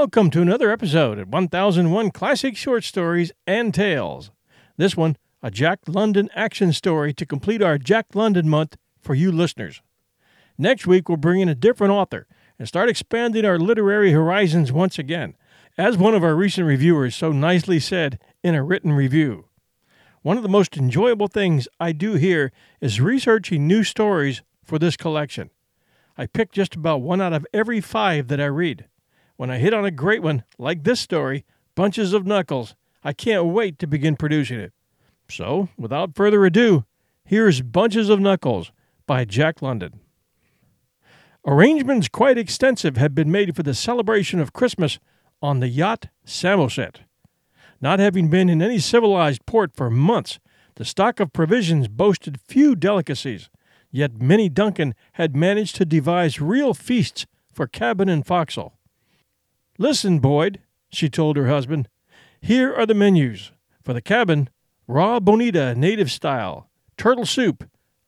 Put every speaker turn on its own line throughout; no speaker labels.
Welcome to another episode of 1001 Classic Short Stories and Tales. This one, a Jack London action story to complete our Jack London month for you listeners. Next week, we'll bring in a different author and start expanding our literary horizons once again, as one of our recent reviewers so nicely said in a written review. One of the most enjoyable things I do here is researching new stories for this collection. I pick just about one out of every five that I read. When I hit on a great one, like this story, Bunches of Knuckles, I can't wait to begin producing it. So, without further ado, here's Bunches of Knuckles by Jack London. Arrangements quite extensive had been made for the celebration of Christmas on the yacht Samoset. Not having been in any civilized port for months, the stock of provisions boasted few delicacies, yet Minnie Duncan had managed to devise real feasts for cabin and forecastle. Listen, Boyd, she told her husband. Here are the menus. For the cabin, raw bonita native style, turtle soup,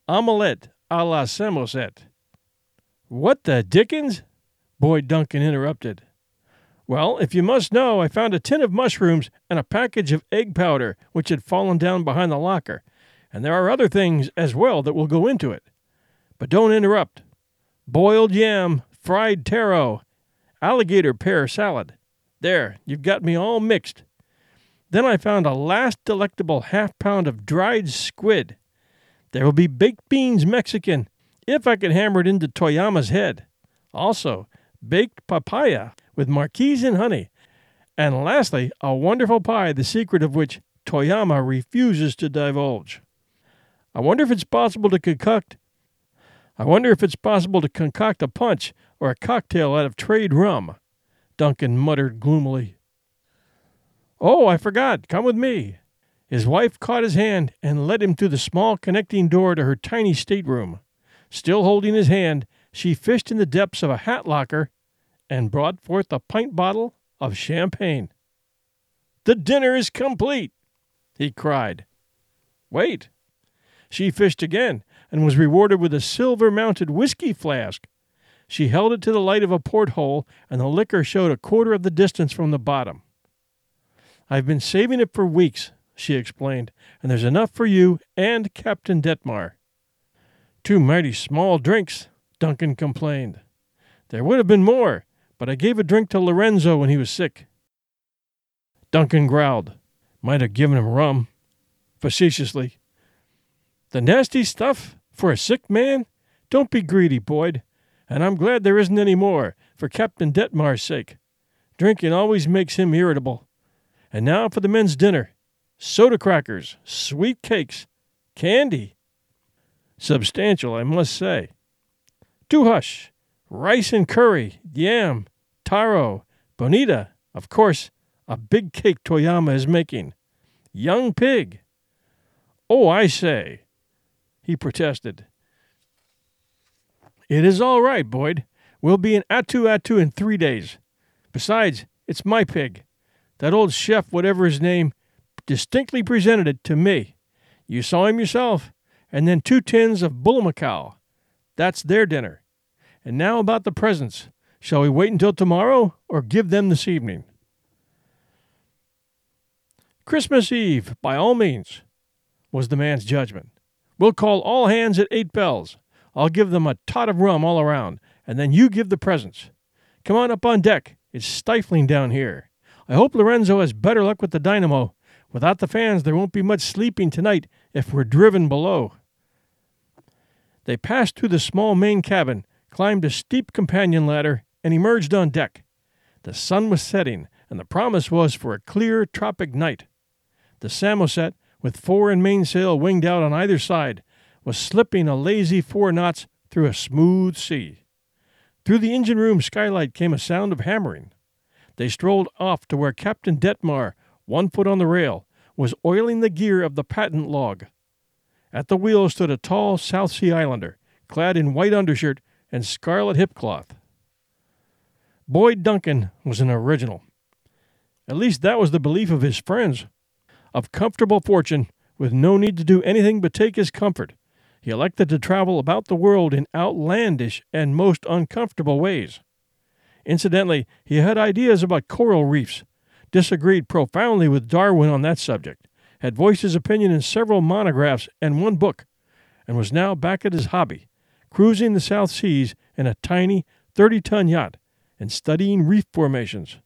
omelette a la Samoset. What the dickens? Boyd Duncan interrupted. Well, if you must know, I found a tin of mushrooms and a package of egg powder which had fallen down behind the locker, and there are other things as well that will go into it. But don't interrupt. Boiled yam, fried taro, alligator pear salad. There, you've got me all mixed. Then I found a last delectable half pound of dried squid. There will be baked beans Mexican, if I can hammer it into Toyama's head. Also, baked papaya with marquise and honey. And lastly, a wonderful pie, the secret of which Toyama refuses to divulge. I wonder if it's possible to concoct I wonder if it's possible to concoct a punch or a cocktail out of trade rum, Duncan muttered gloomily. Oh, I forgot. Come with me. His wife caught his hand and led him through the small connecting door to her tiny stateroom. Still holding his hand, she fished in the depths of a hat locker and brought forth a pint bottle of champagne. The dinner is complete, he cried. Wait. She fished again and was rewarded with a silver mounted whiskey flask she held it to the light of a porthole, and the liquor showed a quarter of the distance from the bottom. I've been saving it for weeks, she explained, and there's enough for you and Captain Detmar. Two mighty small drinks, Duncan complained. There would have been more, but I gave a drink to Lorenzo when he was sick. Duncan growled. Might have given him rum. Facetiously. The nasty stuff? For a sick man? Don't be greedy, Boyd and I'm glad there isn't any more, for Captain Detmar's sake. Drinking always makes him irritable. And now for the men's dinner soda crackers, sweet cakes, candy. Substantial, I must say. Do hush. Rice and curry, yam, taro, bonita, of course, a big cake Toyama is making. Young pig. Oh, I say, he protested. It is all right, Boyd. We'll be in Attu Attu in three days. Besides, it's my pig. That old chef, whatever his name, distinctly presented it to me. You saw him yourself. And then two tins of bullamacow. That's their dinner. And now about the presents. Shall we wait until tomorrow or give them this evening? Christmas Eve, by all means, was the man's judgment. We'll call all hands at eight bells. I'll give them a tot of rum all around, and then you give the presents. Come on up on deck. It's stifling down here. I hope Lorenzo has better luck with the dynamo. Without the fans, there won't be much sleeping tonight if we're driven below. They passed through the small main cabin, climbed a steep companion ladder, and emerged on deck. The sun was setting, and the promise was for a clear tropic night. The Samoset, with fore and mainsail winged out on either side, was slipping a lazy four knots through a smooth sea. Through the engine room skylight came a sound of hammering. They strolled off to where Captain Detmar, one foot on the rail, was oiling the gear of the patent log. At the wheel stood a tall South Sea Islander, clad in white undershirt and scarlet hipcloth. Boyd Duncan was an original. At least that was the belief of his friends. Of comfortable fortune, with no need to do anything but take his comfort, he elected to travel about the world in outlandish and most uncomfortable ways. Incidentally, he had ideas about coral reefs, disagreed profoundly with Darwin on that subject, had voiced his opinion in several monographs and one book, and was now back at his hobby, cruising the South Seas in a tiny 30 ton yacht and studying reef formations.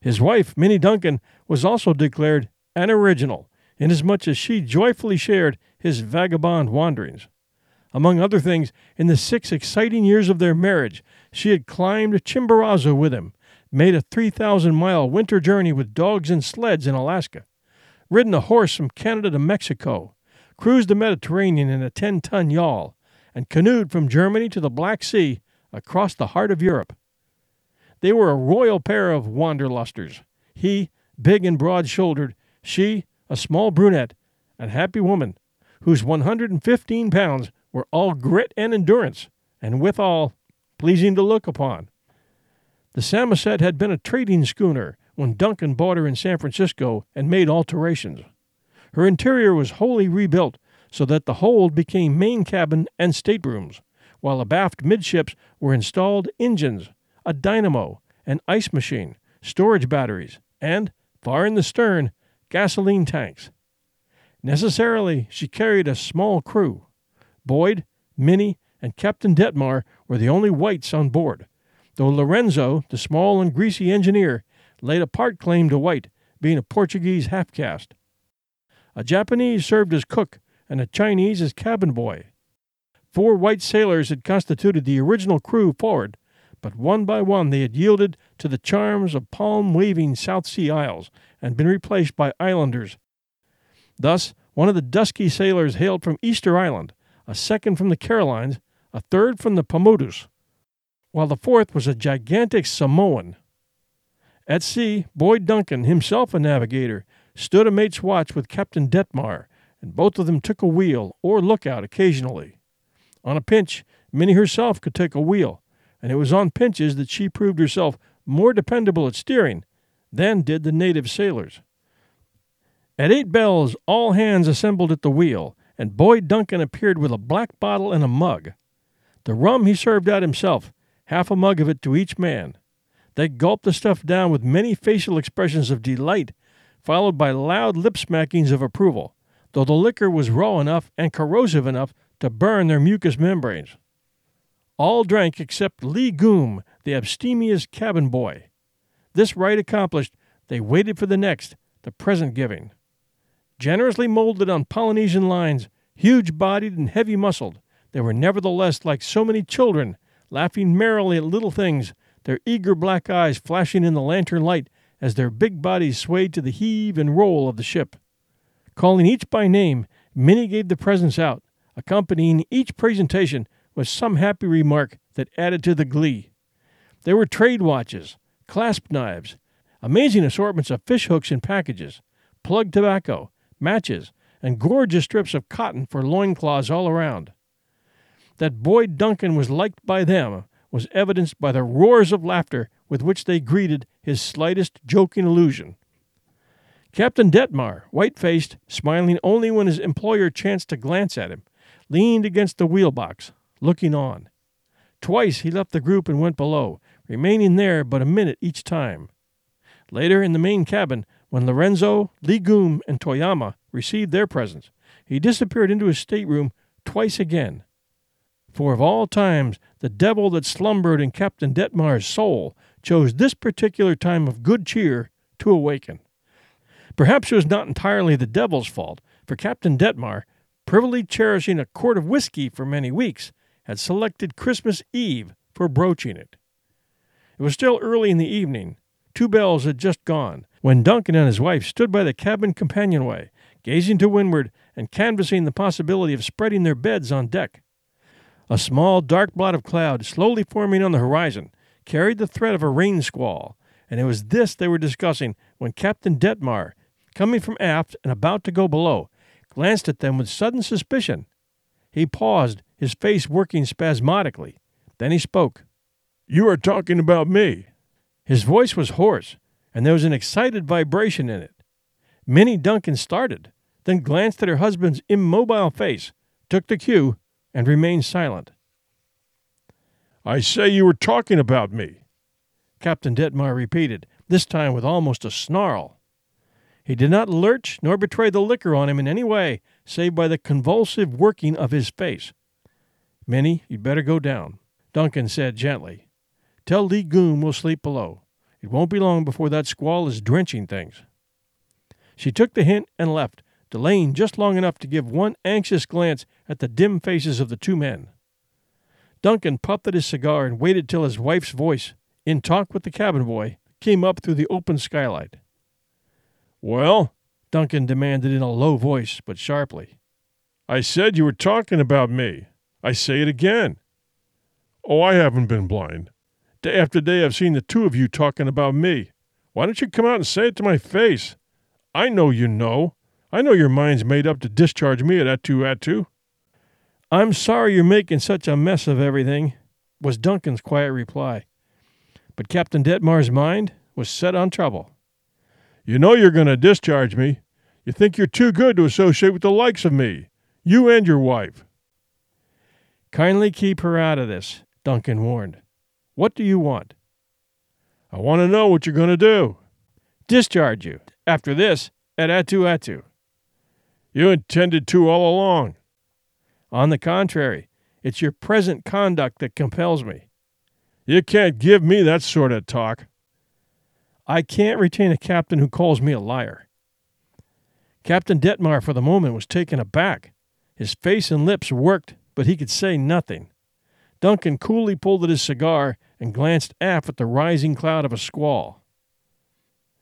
His wife, Minnie Duncan, was also declared an original, inasmuch as she joyfully shared his vagabond wanderings. Among other things, in the six exciting years of their marriage, she had climbed Chimborazo with him, made a 3,000 mile winter journey with dogs and sleds in Alaska, ridden a horse from Canada to Mexico, cruised the Mediterranean in a 10 ton yawl, and canoed from Germany to the Black Sea across the heart of Europe. They were a royal pair of wanderlusters. He, big and broad shouldered, she, a small brunette, and happy woman, whose 115 pounds were all grit and endurance, and withal pleasing to look upon. The Samoset had been a trading schooner when Duncan bought her in San Francisco and made alterations. Her interior was wholly rebuilt so that the hold became main cabin and staterooms, while abaft midships were installed engines, a dynamo, an ice machine, storage batteries, and, far in the stern, gasoline tanks. Necessarily, she carried a small crew. Boyd, Minnie, and Captain Detmar were the only whites on board, though Lorenzo, the small and greasy engineer, laid a part claim to white, being a Portuguese half caste. A Japanese served as cook, and a Chinese as cabin boy. Four white sailors had constituted the original crew forward, but one by one they had yielded to the charms of palm waving South Sea isles and been replaced by islanders. Thus, one of the dusky sailors hailed from Easter Island, a second from the Carolines, a third from the Paumotus, while the fourth was a gigantic Samoan. At sea, Boyd Duncan, himself a navigator, stood a mate's watch with Captain Detmar, and both of them took a wheel or lookout occasionally. On a pinch, Minnie herself could take a wheel, and it was on pinches that she proved herself more dependable at steering than did the native sailors. At eight bells, all hands assembled at the wheel, and Boyd Duncan appeared with a black bottle and a mug. The rum he served out himself, half a mug of it to each man. They gulped the stuff down with many facial expressions of delight, followed by loud lip smackings of approval, though the liquor was raw enough and corrosive enough to burn their mucous membranes. All drank except Lee Goom, the abstemious cabin boy. This rite accomplished, they waited for the next, the present giving. Generously molded on Polynesian lines, huge bodied and heavy muscled, they were nevertheless like so many children, laughing merrily at little things, their eager black eyes flashing in the lantern light as their big bodies swayed to the heave and roll of the ship. Calling each by name, Minnie gave the presents out, accompanying each presentation with some happy remark that added to the glee. There were trade watches, clasp knives, amazing assortments of fish hooks in packages, plug tobacco, matches, and gorgeous strips of cotton for loincloths all around. That Boyd Duncan was liked by them was evidenced by the roars of laughter with which they greeted his slightest joking allusion. Captain Detmar, white faced, smiling only when his employer chanced to glance at him, leaned against the wheelbox, looking on. Twice he left the group and went below, remaining there but a minute each time. Later, in the main cabin, when Lorenzo, Lee Goom, and Toyama received their presents, he disappeared into his stateroom twice again. For of all times, the devil that slumbered in Captain Detmar's soul chose this particular time of good cheer to awaken. Perhaps it was not entirely the devil's fault, for Captain Detmar, privily cherishing a quart of whiskey for many weeks, had selected Christmas Eve for broaching it. It was still early in the evening. Two bells had just gone, when Duncan and his wife stood by the cabin companionway, gazing to windward and canvassing the possibility of spreading their beds on deck. A small dark blot of cloud, slowly forming on the horizon, carried the threat of a rain squall, and it was this they were discussing when Captain Detmar, coming from aft and about to go below, glanced at them with sudden suspicion. He paused, his face working spasmodically. Then he spoke. You are talking about me. His voice was hoarse, and there was an excited vibration in it. Minnie Duncan started, then glanced at her husband's immobile face, took the cue, and remained silent. I say you were talking about me. Captain Detmar repeated, this time with almost a snarl. He did not lurch nor betray the liquor on him in any way, save by the convulsive working of his face. Minnie, you'd better go down, Duncan said gently. Tell Lee Goom we'll sleep below. It won't be long before that squall is drenching things. She took the hint and left, delaying just long enough to give one anxious glance at the dim faces of the two men. Duncan puffed at his cigar and waited till his wife's voice, in talk with the cabin boy, came up through the open skylight. Well? Duncan demanded in a low voice, but sharply. I said you were talking about me. I say it again. Oh, I haven't been blind. Day after day I've seen the two of you talking about me. Why don't you come out and say it to my face? I know you know. I know your mind's made up to discharge me at Attu Attu. I'm sorry you're making such a mess of everything, was Duncan's quiet reply. But Captain Detmar's mind was set on trouble. You know you're going to discharge me. You think you're too good to associate with the likes of me, you and your wife. Kindly keep her out of this, Duncan warned. What do you want? I want to know what you're going to do. Discharge you, after this, at Attu Attu. You intended to all along. On the contrary, it's your present conduct that compels me. You can't give me that sort of talk. I can't retain a captain who calls me a liar. Captain Detmar, for the moment, was taken aback. His face and lips worked, but he could say nothing. Duncan coolly pulled at his cigar and glanced aft at the rising cloud of a squall.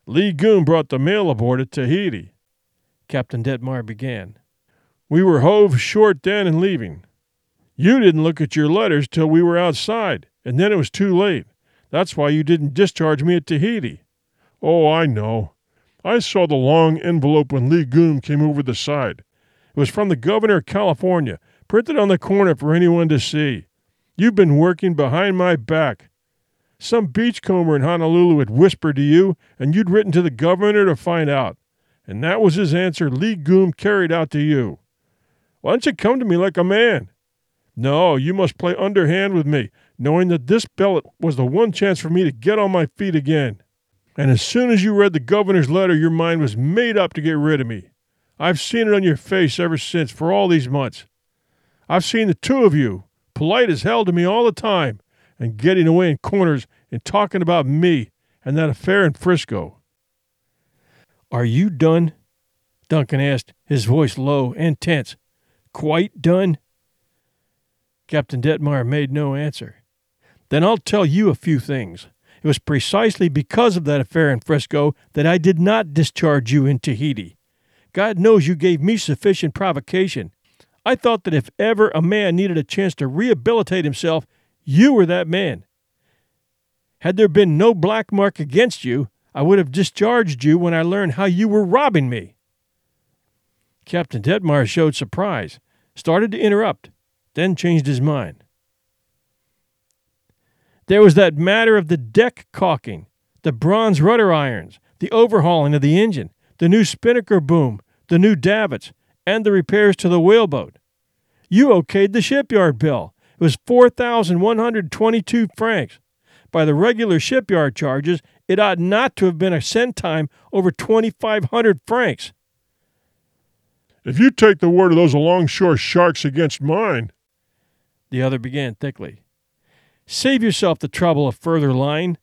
Lee Goom brought the mail aboard at Tahiti, Captain Detmar began. We were hove short then and leaving. You didn't look at your letters till we were outside, and then it was too late. That's why you didn't discharge me at Tahiti. Oh, I know. I saw the long envelope when Lee Goom came over the side. It was from the governor of California, printed on the corner for anyone to see. You've been working behind my back. Some beachcomber in Honolulu had whispered to you, and you'd written to the governor to find out. And that was his answer Lee Goom carried out to you. Why don't you come to me like a man? No, you must play underhand with me, knowing that this billet was the one chance for me to get on my feet again. And as soon as you read the governor's letter, your mind was made up to get rid of me. I've seen it on your face ever since for all these months. I've seen the two of you, polite as hell to me all the time, and getting away in corners and talking about me and that affair in Frisco. Are you done? Duncan asked, his voice low and tense. Quite done? Captain Detmar made no answer. Then I'll tell you a few things. It was precisely because of that affair in Frisco that I did not discharge you in Tahiti. God knows you gave me sufficient provocation. I thought that if ever a man needed a chance to rehabilitate himself, you were that man. Had there been no black mark against you, I would have discharged you when I learned how you were robbing me. Captain Detmar showed surprise, started to interrupt, then changed his mind. There was that matter of the deck caulking, the bronze rudder irons, the overhauling of the engine, the new spinnaker boom, the new davits, and the repairs to the whaleboat. You okayed the shipyard bill. It was 4,122 francs. By the regular shipyard charges, it ought not to have been a centime over 2,500 francs.
If you take the word of those alongshore sharks against mine,
the other began thickly. Save yourself the trouble of further lying.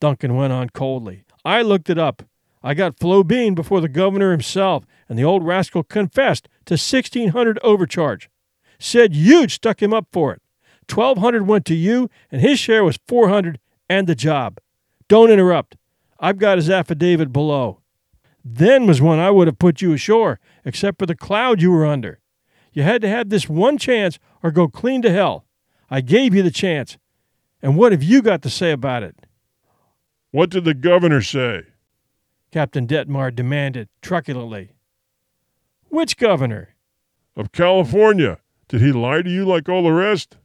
Duncan went on coldly. I looked it up. I got Flo Bean before the governor himself, and the old rascal confessed to 1600 overcharge. Said you'd stuck him up for it. 1200 went to you, and his share was 400 and the job. Don't interrupt. I've got his affidavit below. Then was when I would have put you ashore, except for the cloud you were under. You had to have this one chance or go clean to hell. I gave you the chance. And what have you got to say about it?
What did the governor say?
Captain Detmar demanded truculently. Which governor?
Of California. Did he lie to you like all the rest?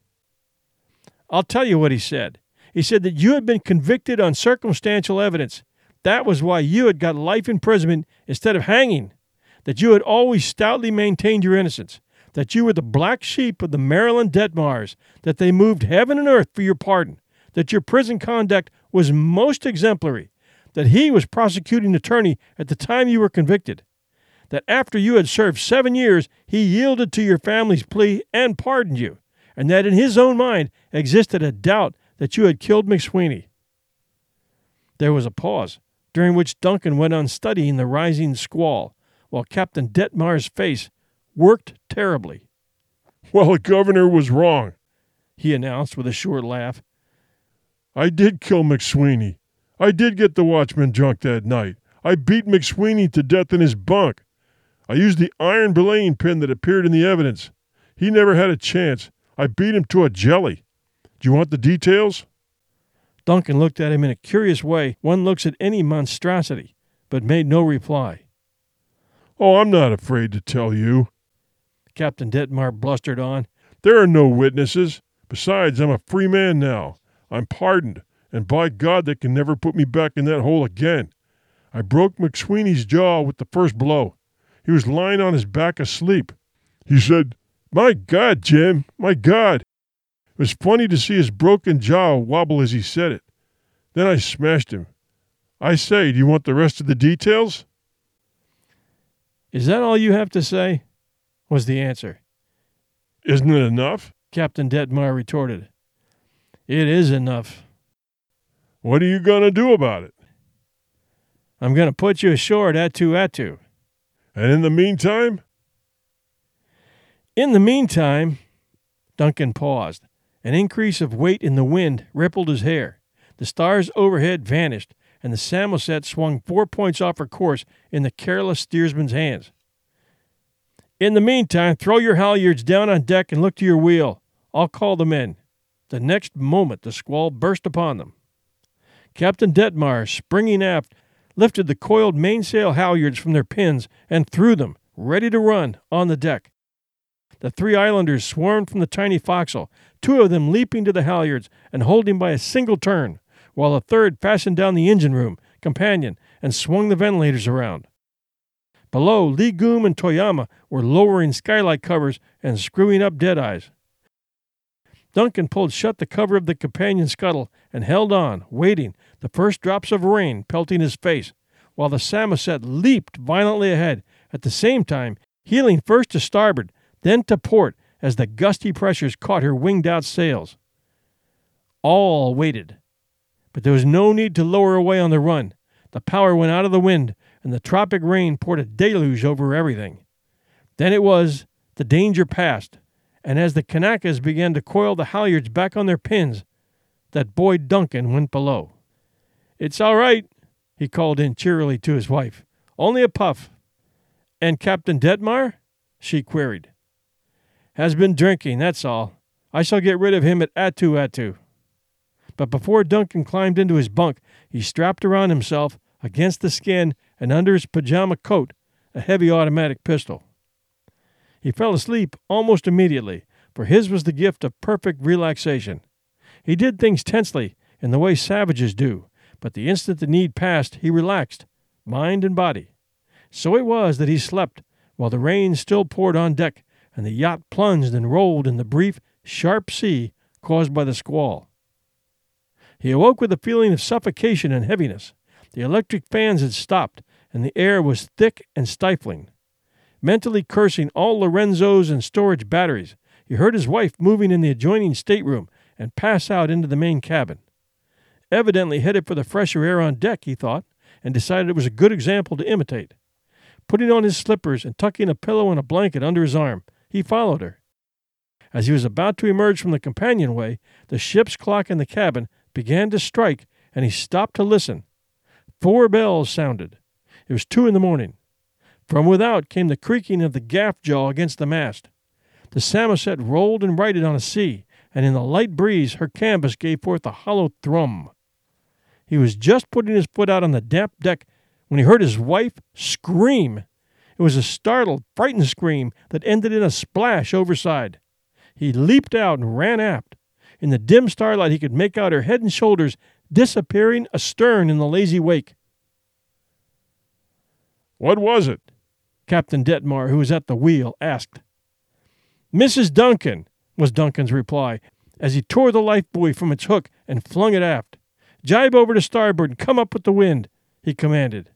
I'll tell you what he said. He said that you had been convicted on circumstantial evidence. That was why you had got life imprisonment instead of hanging. That you had always stoutly maintained your innocence that you were the black sheep of the Maryland Detmars, that they moved heaven and earth for your pardon, that your prison conduct was most exemplary, that he was prosecuting attorney at the time you were convicted, that after you had served seven years, he yielded to your family's plea and pardoned you, and that in his own mind existed a doubt that you had killed McSweeney. There was a pause, during which Duncan went on studying the rising squall, while Captain Detmar's face worked terribly.
Well, the governor was wrong,
he announced with a short laugh.
I did kill McSweeney. I did get the watchman drunk that night. I beat McSweeney to death in his bunk. I used the iron belaying pin that appeared in the evidence. He never had a chance. I beat him to a jelly. Do you want the details?
Duncan looked at him in a curious way one looks at any monstrosity, but made no reply.
Oh, I'm not afraid to tell you.
Captain Detmar blustered on.
There are no witnesses. Besides, I'm a free man now. I'm pardoned, and by God, they can never put me back in that hole again. I broke McSweeney's jaw with the first blow. He was lying on his back asleep. He said, My God, Jim, my God. It was funny to see his broken jaw wobble as he said it. Then I smashed him. I say, do you want the rest of the details?
Is that all you have to say? was the answer.
Isn't it enough?
Captain Detmar retorted. It is enough.
What are you going to do about it?
I'm going to put you ashore at Attu Attu.
And in the meantime?
In the meantime, Duncan paused. An increase of weight in the wind rippled his hair. The stars overhead vanished, and the Samoset swung four points off her course in the careless steersman's hands. In the meantime, throw your halyards down on deck and look to your wheel. I'll call the men. The next moment, the squall burst upon them. Captain Detmar, springing aft, lifted the coiled mainsail halyards from their pins and threw them, ready to run, on the deck. The three islanders swarmed from the tiny forecastle, two of them leaping to the halyards and holding by a single turn, while a third fastened down the engine room, companion, and swung the ventilators around. Below, Lee Goom and Toyama were lowering skylight covers and screwing up deadeyes. Duncan pulled shut the cover of the companion scuttle and held on, waiting, the first drops of rain pelting his face, while the Samoset leaped violently ahead, at the same time heeling first to starboard then to port as the gusty pressures caught her winged out sails. All waited. But there was no need to lower away on the run. The power went out of the wind, and the tropic rain poured a deluge over everything. Then it was the danger passed, and as the Kanakas began to coil the halyards back on their pins, that Boyd Duncan went below. It's all right, he called in cheerily to his wife. Only a puff. And Captain Detmar? she queried has been drinking, that's all. I shall get rid of him at Attu Attu. But before Duncan climbed into his bunk, he strapped around himself, against the skin and under his pajama coat, a heavy automatic pistol. He fell asleep almost immediately, for his was the gift of perfect relaxation. He did things tensely, in the way savages do, but the instant the need passed, he relaxed, mind and body. So it was that he slept, while the rain still poured on deck and the yacht plunged and rolled in the brief, sharp sea caused by the squall. He awoke with a feeling of suffocation and heaviness. The electric fans had stopped, and the air was thick and stifling. Mentally cursing all Lorenzos and storage batteries, he heard his wife moving in the adjoining stateroom and pass out into the main cabin. Evidently headed for the fresher air on deck, he thought, and decided it was a good example to imitate. Putting on his slippers and tucking a pillow and a blanket under his arm, he followed her. As he was about to emerge from the companionway, the ship's clock in the cabin began to strike, and he stopped to listen. Four bells sounded. It was two in the morning. From without came the creaking of the gaff jaw against the mast. The Samoset rolled and righted on a sea, and in the light breeze her canvas gave forth a hollow thrum. He was just putting his foot out on the damp deck when he heard his wife scream. It was a startled, frightened scream that ended in a splash overside. He leaped out and ran aft. In the dim starlight, he could make out her head and shoulders disappearing astern in the lazy wake.
What was it?
Captain Detmar, who was at the wheel, asked. Mrs. Duncan, was Duncan's reply, as he tore the life buoy from its hook and flung it aft. Jibe over to starboard and come up with the wind, he commanded.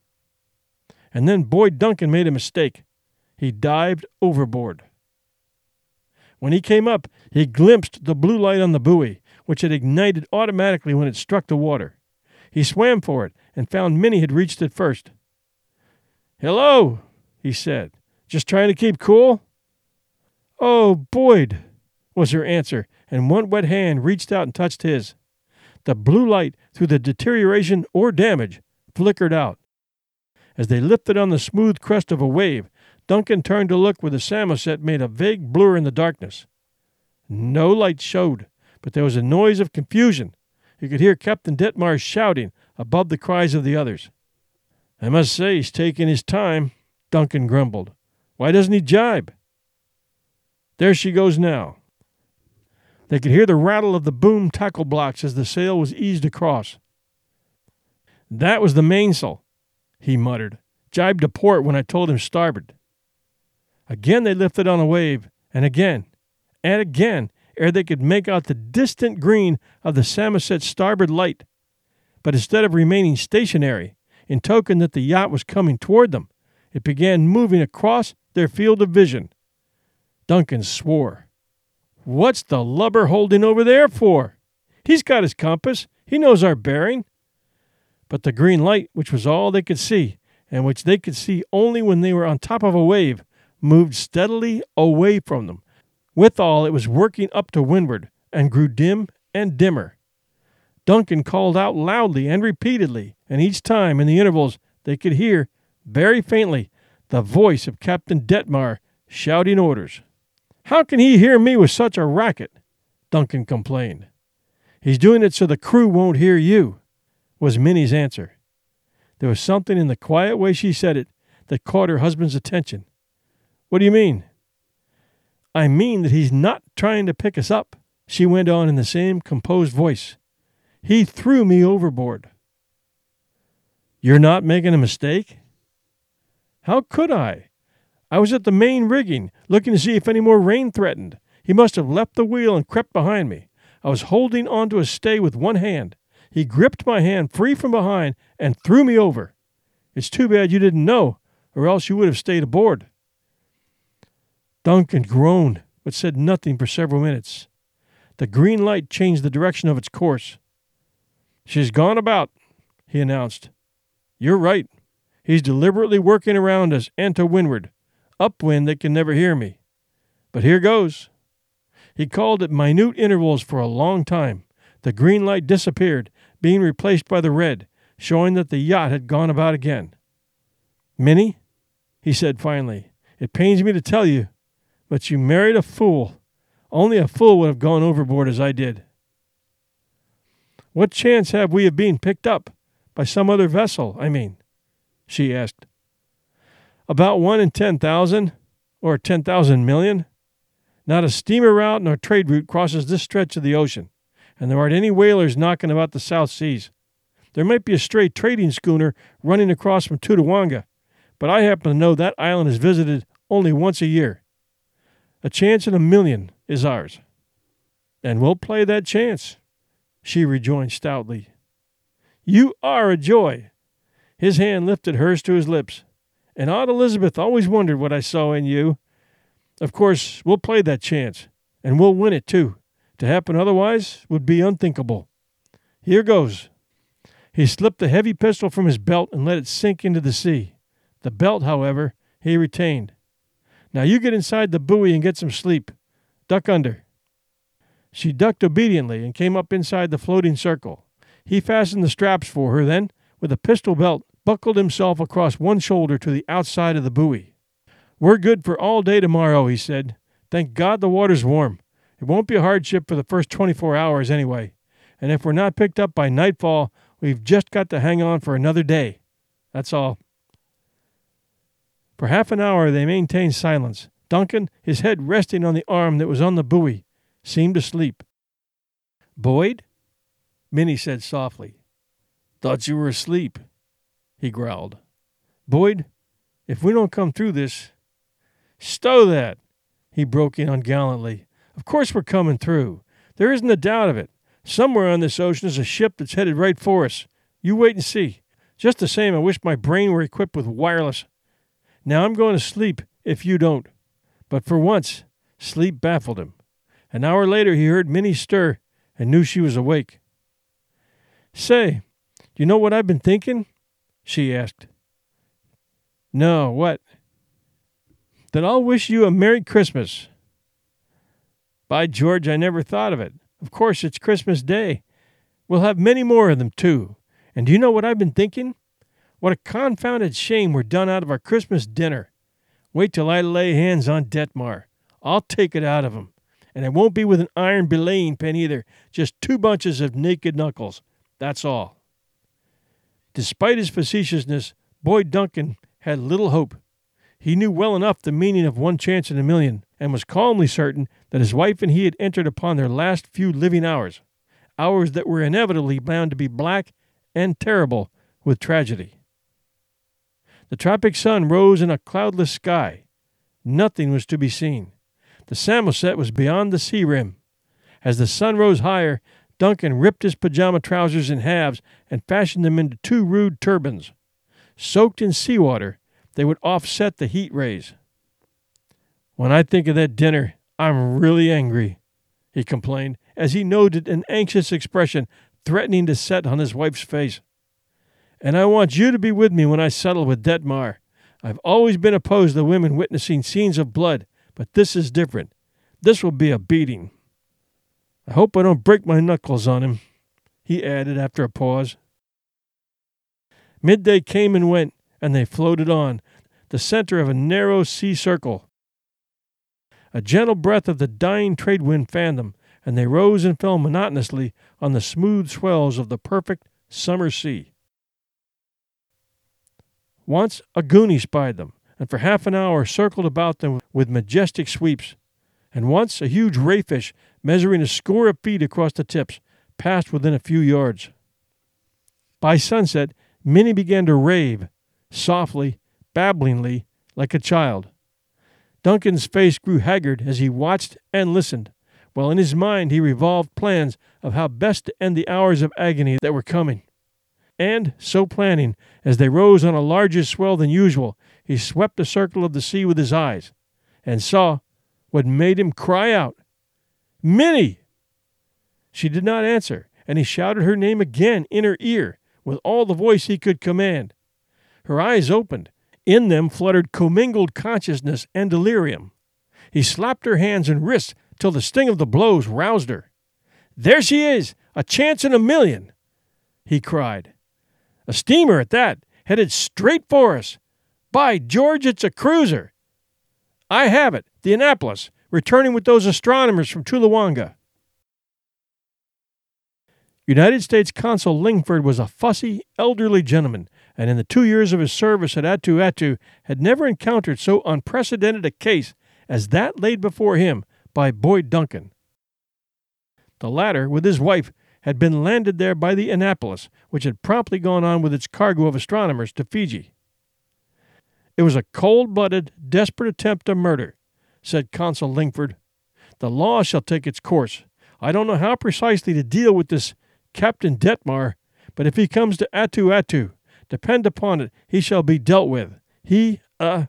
And then Boyd Duncan made a mistake. He dived overboard. When he came up, he glimpsed the blue light on the buoy, which had ignited automatically when it struck the water. He swam for it and found Minnie had reached it first. Hello, he said. Just trying to keep cool? Oh, Boyd, was her answer, and one wet hand reached out and touched his. The blue light, through the deterioration or damage, flickered out. As they lifted on the smooth crest of a wave, Duncan turned to look where the Samoset made a vague blur in the darkness. No light showed, but there was a noise of confusion. You could hear Captain Detmar shouting above the cries of the others. I must say he's taking his time, Duncan grumbled. Why doesn't he jibe? There she goes now. They could hear the rattle of the boom tackle blocks as the sail was eased across. That was the mainsail, he muttered. Jibed to port when I told him starboard. Again they lifted on a wave, and again, and again, ere they could make out the distant green of the Samoset's starboard light. But instead of remaining stationary, in token that the yacht was coming toward them, it began moving across their field of vision. Duncan swore. What's the lubber holding over there for? He's got his compass. He knows our bearing. But the green light, which was all they could see, and which they could see only when they were on top of a wave, moved steadily away from them. Withal, it was working up to windward and grew dim and dimmer. Duncan called out loudly and repeatedly, and each time in the intervals they could hear, very faintly, the voice of Captain Detmar shouting orders. How can he hear me with such a racket? Duncan complained. He's doing it so the crew won't hear you, was Minnie's answer. There was something in the quiet way she said it that caught her husband's attention. What do you mean? I mean that he's not trying to pick us up, she went on in the same composed voice. He threw me overboard. You're not making a mistake? How could I? I was at the main rigging, looking to see if any more rain threatened. He must have left the wheel and crept behind me. I was holding on to a stay with one hand. He gripped my hand free from behind and threw me over. It's too bad you didn't know, or else you would have stayed aboard. Duncan groaned, but said nothing for several minutes. The green light changed the direction of its course. She's gone about, he announced. You're right. He's deliberately working around us and to windward. Upwind, they can never hear me. But here goes. He called at minute intervals for a long time. The green light disappeared, being replaced by the red, showing that the yacht had gone about again. Minnie, he said finally, it pains me to tell you, but you married a fool. Only a fool would have gone overboard as I did. What chance have we of being picked up? By some other vessel, I mean, she asked. About one in ten thousand, or ten thousand million. Not a steamer route nor trade route crosses this stretch of the ocean, and there aren't any whalers knocking about the South Seas. There might be a stray trading schooner running across from Tutawanga, but I happen to know that island is visited only once a year. A chance in a million is ours. And we'll play that chance, she rejoined stoutly. You are a joy. His hand lifted hers to his lips. And Aunt Elizabeth always wondered what I saw in you. Of course, we'll play that chance, and we'll win it too. To happen otherwise would be unthinkable. Here goes. He slipped the heavy pistol from his belt and let it sink into the sea. The belt, however, he retained. Now you get inside the buoy and get some sleep. Duck under. She ducked obediently and came up inside the floating circle. He fastened the straps for her, then, with a pistol belt, buckled himself across one shoulder to the outside of the buoy. We're good for all day tomorrow, he said. Thank God the water's warm. It won't be a hardship for the first 24 hours anyway. And if we're not picked up by nightfall, we've just got to hang on for another day. That's all. For half an hour they maintained silence. Duncan, his head resting on the arm that was on the buoy, seemed asleep. Boyd? Minnie said softly. Thought you were asleep, he growled. Boyd, if we don't come through this. Stow that, he broke in ungallantly. Of course we're coming through. There isn't a doubt of it. Somewhere on this ocean is a ship that's headed right for us. You wait and see. Just the same, I wish my brain were equipped with wireless. Now I'm going to sleep if you don't. But for once, sleep baffled him. An hour later, he heard Minnie stir and knew she was awake. Say, you know what I've been thinking? She asked. No, what? Then I'll wish you a Merry Christmas. By George, I never thought of it. Of course, it's Christmas Day. We'll have many more of them, too. And do you know what I've been thinking? What a confounded shame we're done out of our Christmas dinner. Wait till I lay hands on Detmar. I'll take it out of him. And it won't be with an iron belaying pin either, just two bunches of naked knuckles. That's all. Despite his facetiousness, Boyd Duncan had little hope. He knew well enough the meaning of one chance in a million, and was calmly certain that his wife and he had entered upon their last few living hours, hours that were inevitably bound to be black and terrible with tragedy. The tropic sun rose in a cloudless sky. Nothing was to be seen. The Samoset was beyond the sea rim. As the sun rose higher, Duncan ripped his pajama trousers in halves and fashioned them into two rude turbans. Soaked in seawater, they would offset the heat rays. When I think of that dinner, I'm really angry, he complained, as he noted an anxious expression threatening to set on his wife's face. And I want you to be with me when I settle with Detmar. I've always been opposed to women witnessing scenes of blood, but this is different. This will be a beating. I hope I don't break my knuckles on him, he added after a pause. Midday came and went, and they floated on, the center of a narrow sea circle. A gentle breath of the dying trade wind fanned them, and they rose and fell monotonously on the smooth swells of the perfect summer sea. Once a goonie spied them, and for half an hour circled about them with majestic sweeps. And once a huge rayfish, measuring a score of feet across the tips, passed within a few yards. By sunset, Minnie began to rave, softly, babblingly, like a child. Duncan's face grew haggard as he watched and listened, while in his mind he revolved plans of how best to end the hours of agony that were coming. And, so planning, as they rose on a larger swell than usual, he swept the circle of the sea with his eyes, and saw what made him cry out, Minnie! She did not answer, and he shouted her name again in her ear with all the voice he could command. Her eyes opened. In them fluttered commingled consciousness and delirium. He slapped her hands and wrists till the sting of the blows roused her. There she is, a chance in a million, he cried. A steamer at that, headed straight for us. By George, it's a cruiser. I have it, the Annapolis, returning with those astronomers from Tulawanga. United States Consul Lingford was a fussy, elderly gentleman, and in the two years of his service at Attu Attu had never encountered so unprecedented a case as that laid before him by Boyd Duncan. The latter, with his wife, had been landed there by the Annapolis, which had promptly gone on with its cargo of astronomers to Fiji. It was a cold blooded, desperate attempt at murder, said Consul Lingford. The law shall take its course. I don't know how precisely to deal with this Captain Detmar, but if he comes to Attu Attu, depend upon it, he shall be dealt with. He, uh,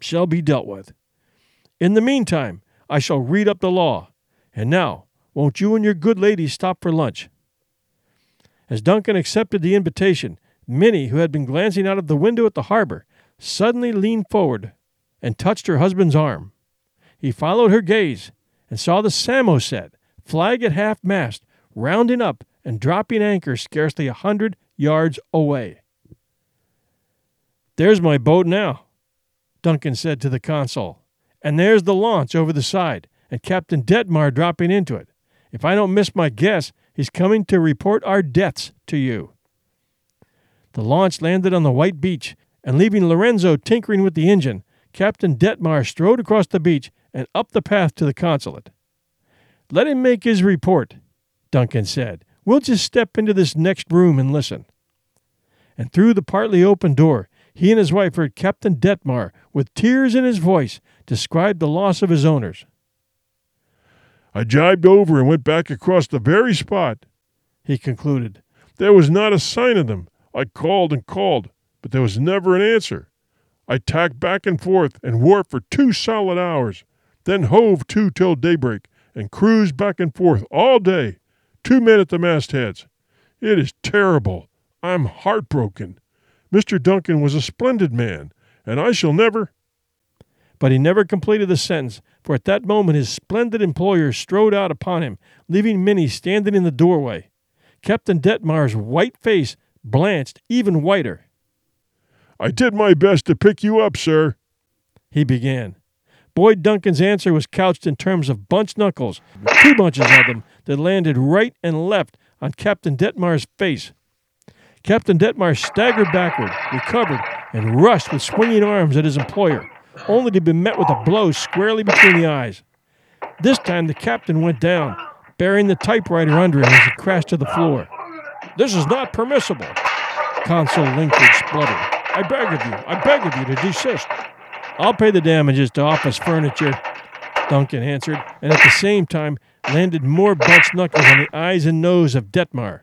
shall be dealt with. In the meantime, I shall read up the law. And now, won't you and your good lady stop for lunch? As Duncan accepted the invitation, Minnie, who had been glancing out of the window at the harbor, suddenly leaned forward and touched her husband's arm. He followed her gaze and saw the Samoset, flag at half mast, rounding up and dropping anchor scarcely a hundred yards away. There's my boat now, Duncan said to the consul, and there's the launch over the side, and Captain Detmar dropping into it. If I don't miss my guess, he's coming to report our deaths to you. The launch landed on the white beach, and leaving Lorenzo tinkering with the engine, Captain Detmar strode across the beach and up the path to the consulate. Let him make his report, Duncan said. We'll just step into this next room and listen. And through the partly open door, he and his wife heard Captain Detmar, with tears in his voice, describe the loss of his owners.
I jibed over and went back across the very spot.
He concluded.
There was not a sign of them. I called and called, but there was never an answer. I tacked back and forth and wore for two solid hours, then hove to till daybreak and cruised back and forth all day, two men at the mastheads. It is terrible. I'm heartbroken. Mr. Duncan was a splendid man, and I shall never.
But he never completed the sentence, for at that moment his splendid employer strode out upon him, leaving Minnie standing in the doorway. Captain Detmar's white face blanched even whiter.
I did my best to pick you up, sir,
he began. Boyd Duncan's answer was couched in terms of bunch knuckles, two bunches of them that landed right and left on Captain Detmar's face. Captain Detmar staggered backward, recovered, and rushed with swinging arms at his employer, only to be met with a blow squarely between the eyes. This time the captain went down, bearing the typewriter under him as he crashed to the floor. This is not permissible, Consul Linkford spluttered. I beg of you, I beg of you to desist. I'll pay the damages to office furniture, Duncan answered, and at the same time landed more bunch knuckles on the eyes and nose of Detmar.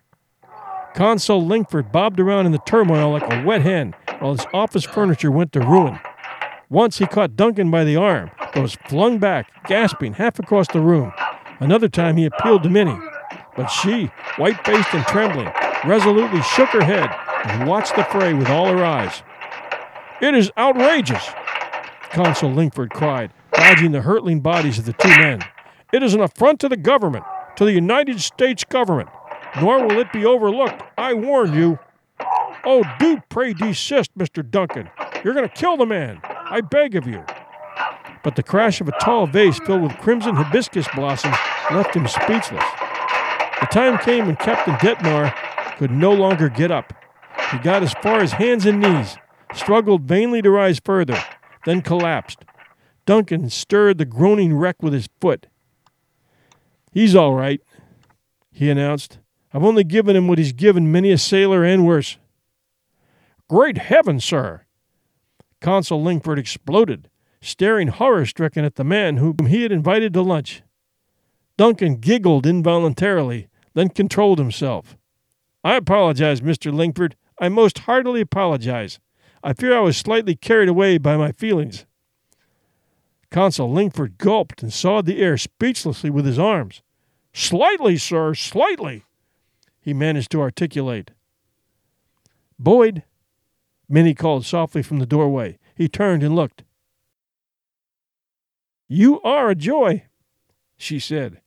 Consul Linkford bobbed around in the turmoil like a wet hen while his office furniture went to ruin. Once he caught Duncan by the arm, but was flung back, gasping, half across the room. Another time he appealed to Minnie, but she, white faced and trembling, resolutely shook her head and watched the fray with all her eyes. It is outrageous, Consul Linkford cried, dodging the hurtling bodies of the two men. It is an affront to the government, to the United States government, nor will it be overlooked. I warn you. Oh, do pray desist, Mr. Duncan. You're going to kill the man. I beg of you. But the crash of a tall vase filled with crimson hibiscus blossoms left him speechless. The time came when Captain Detmar could no longer get up. He got as far as hands and knees, struggled vainly to rise further, then collapsed. Duncan stirred the groaning wreck with his foot. He's all right, he announced. I've only given him what he's given many a sailor and worse. Great heaven, sir! Consul Lingford exploded, staring horror stricken at the man whom he had invited to lunch. Duncan giggled involuntarily, then controlled himself. I apologize, Mr. Lingford. I most heartily apologize. I fear I was slightly carried away by my feelings. Consul Lingford gulped and sawed the air speechlessly with his arms. Slightly, sir, slightly he managed to articulate. Boyd, Minnie called softly from the doorway. He turned and looked. You are a joy, she said.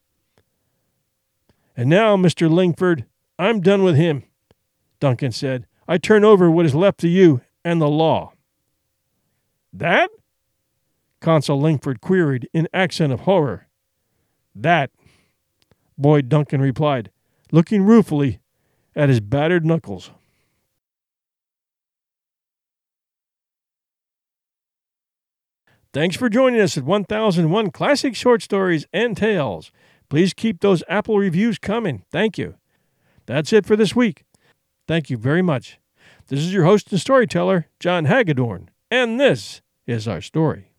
And now, Mr. Lingford, I'm done with him, Duncan said. I turn over what is left to you and the law. That? Consul Linkford queried in accent of horror. That, Boyd Duncan replied looking ruefully at his battered knuckles. Thanks for joining us at 1001 Classic Short Stories and Tales. Please keep those Apple reviews coming. Thank you. That's it for this week. Thank you very much. This is your host and storyteller, John Hagedorn, and this is our story.